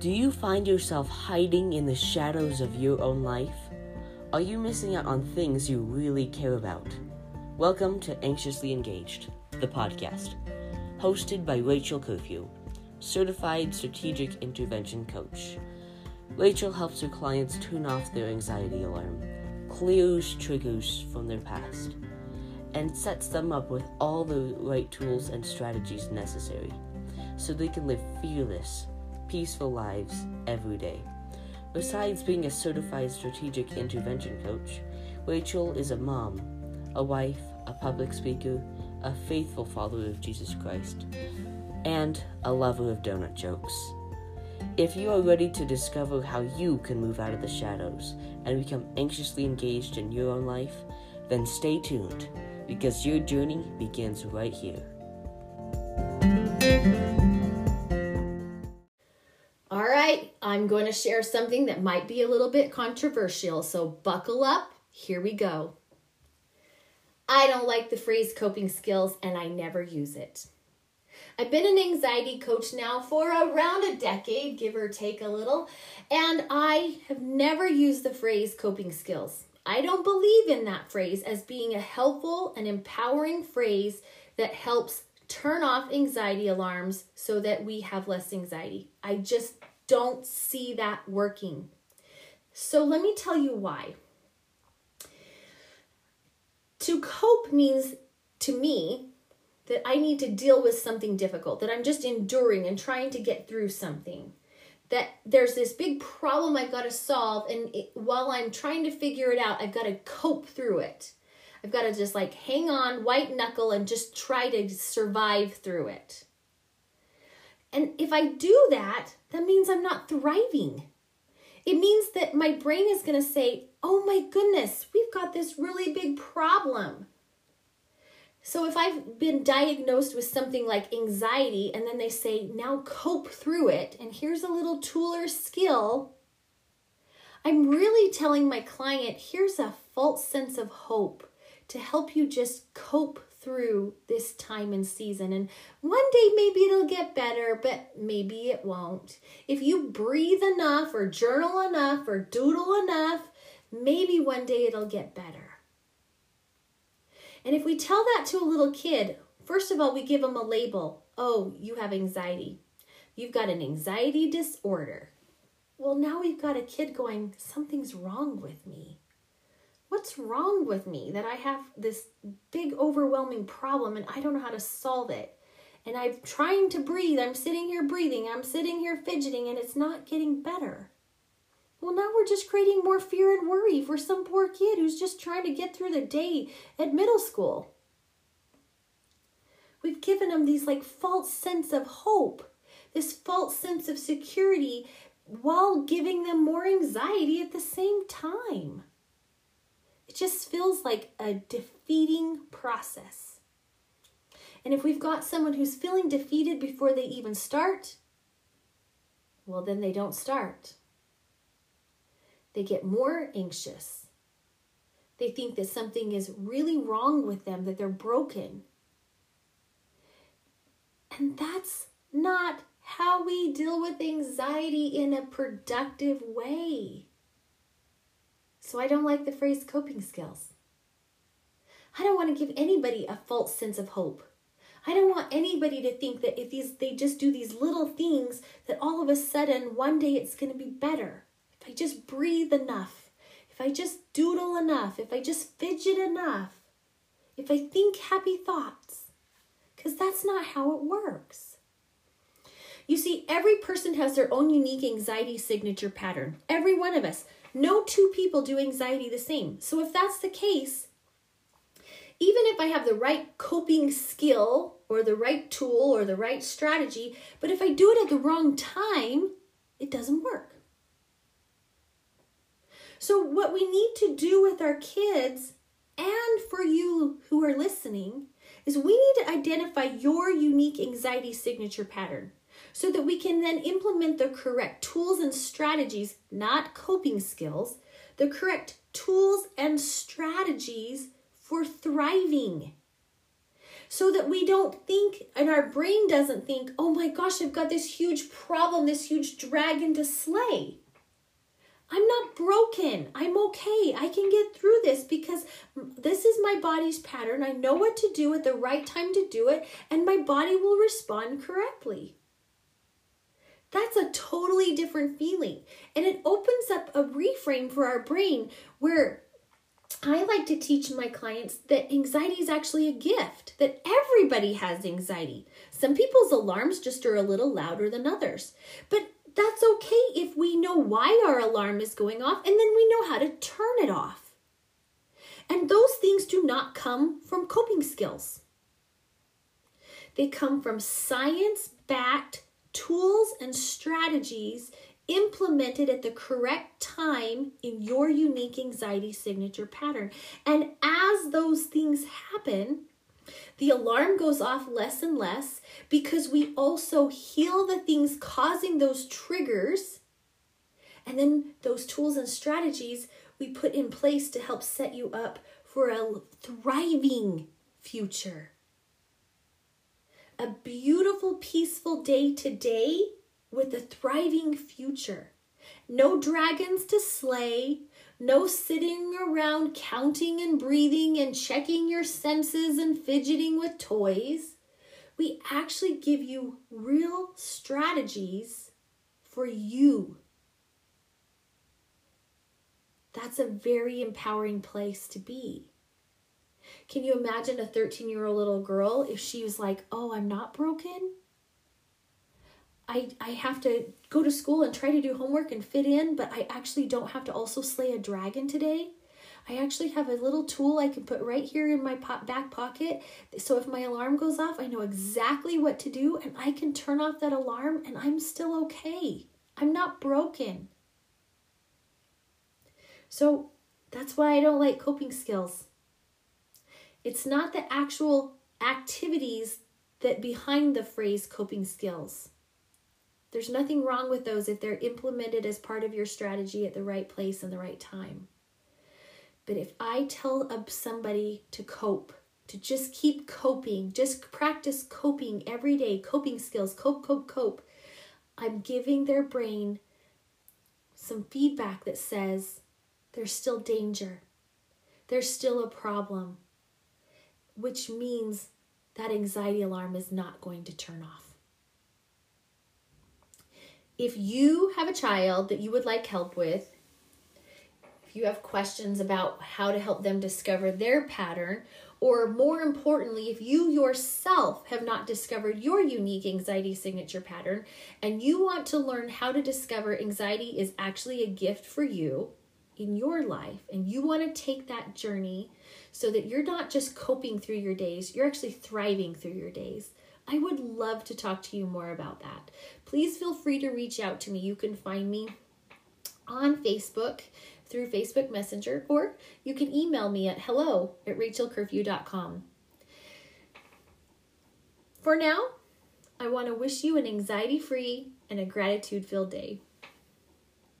Do you find yourself hiding in the shadows of your own life? Are you missing out on things you really care about? Welcome to Anxiously Engaged, the podcast, hosted by Rachel Curfew, certified strategic intervention coach. Rachel helps her clients tune off their anxiety alarm, clears triggers from their past, and sets them up with all the right tools and strategies necessary so they can live fearless, peaceful lives every day. Besides being a certified strategic intervention coach, Rachel is a mom, a wife, a public speaker, a faithful follower of Jesus Christ, and a lover of donut jokes. If you are ready to discover how you can move out of the shadows and become anxiously engaged in your own life, then stay tuned because your journey begins right here. All right, I'm going to share something that might be a little bit controversial, so buckle up. Here we go. I don't like the phrase coping skills and I never use it. I've been an anxiety coach now for around a decade, give or take a little, and I have never used the phrase coping skills. I don't believe in that phrase as being a helpful and empowering phrase that helps turn off anxiety alarms so that we have less anxiety. I just don't see that working. So let me tell you why. To cope means to me that I need to deal with something difficult, that I'm just enduring and trying to get through something. That there's this big problem I've got to solve, and it, while I'm trying to figure it out, I've got to cope through it. I've got to just like hang on, white knuckle, and just try to survive through it. And if I do that, that means I'm not thriving. It means that my brain is going to say, oh my goodness, we've got this really big problem. So if I've been diagnosed with something like anxiety and then they say, now cope through it, and here's a little tool or skill, I'm really telling my client, here's a false sense of hope to help you just cope through this time and season. And one day maybe it'll get better, but maybe it won't. If you breathe enough, or journal enough, or doodle enough, maybe one day it'll get better. And if we tell that to a little kid, first of all, we give them a label. Oh, you have anxiety. You've got an anxiety disorder. Well, now we've got a kid going, something's wrong with me what's wrong with me that I have this big overwhelming problem and I don't know how to solve it? And I'm trying to breathe. I'm sitting here breathing. I'm sitting here fidgeting and it's not getting better. Well, now we're just creating more fear and worry for some poor kid who's just trying to get through the day at middle school. We've given them these like false sense of hope, this false sense of security while giving them more anxiety at the same time. It just feels like a defeating process. And if we've got someone who's feeling defeated before they even start, well, then they don't start. They get more anxious. They think that something is really wrong with them, that they're broken. And that's not how we deal with anxiety in a productive way. So I don't like the phrase coping skills. I don't want to give anybody a false sense of hope. I don't want anybody to think that if these they just do these little things that all of a sudden one day it's going to be better. If I just breathe enough, if I just doodle enough, if I just fidget enough, if I think happy thoughts. Cuz that's not how it works. You see, every person has their own unique anxiety signature pattern. Every one of us. No two people do anxiety the same. So if that's the case, even if I have the right coping skill or the right tool or the right strategy, but if I do it at the wrong time, it doesn't work. So, what we need to do with our kids and for you who are listening is we need to identify your unique anxiety signature pattern so that we can then implement the correct tools and strategies, not coping skills, the correct tools and strategies for thriving. so that we don't think and our brain doesn't think, oh my gosh, I've got this huge problem, this huge dragon to slay. I'm not broken. I'm okay. I can get through this because this is my body's pattern. I know what to do at the right time to do it, and my body will respond correctly. That's a totally different feeling. And it opens up a reframe for our brain where I like to teach my clients that anxiety is actually a gift, that everybody has anxiety. Some people's alarms just are a little louder than others. But that's okay if we know why our alarm is going off and then we know how to turn it off. And those things do not come from coping skills. They come from science backed tools and strategies implemented at the correct time in your unique anxiety signature pattern. And as those things happen, the alarm goes off less and less because we also heal the things causing those triggers. And then those tools and strategies we put in place to help set you up for a thriving future. A beautiful, peaceful day today with a thriving future. No dragons to slay, no sitting around counting and breathing and checking your senses and fidgeting with toys. We actually give you real strategies for you. That's a very empowering place to be. Can you imagine a 13 year old little girl if she was like, Oh, I'm not broken? I, I have to go to school and try to do homework and fit in, but I actually don't have to also slay a dragon today. I actually have a little tool I can put right here in my back pocket. So if my alarm goes off, I know exactly what to do and I can turn off that alarm and I'm still okay. I'm not broken. So that's why I don't like coping skills. It's not the actual activities that behind the phrase coping skills. There's nothing wrong with those if they're implemented as part of your strategy at the right place and the right time. But if I tell somebody to cope, to just keep coping, just practice coping every day, coping skills, cope, cope, cope, I'm giving their brain some feedback that says there's still danger, there's still a problem, which means that anxiety alarm is not going to turn off. If you have a child that you would like help with, if you have questions about how to help them discover their pattern, or more importantly, if you yourself have not discovered your unique anxiety signature pattern and you want to learn how to discover anxiety is actually a gift for you in your life, and you want to take that journey so that you're not just coping through your days, you're actually thriving through your days. I would love to talk to you more about that. Please feel free to reach out to me. You can find me on Facebook through Facebook Messenger, or you can email me at hello at rachelcurfew.com. For now, I want to wish you an anxiety free and a gratitude filled day.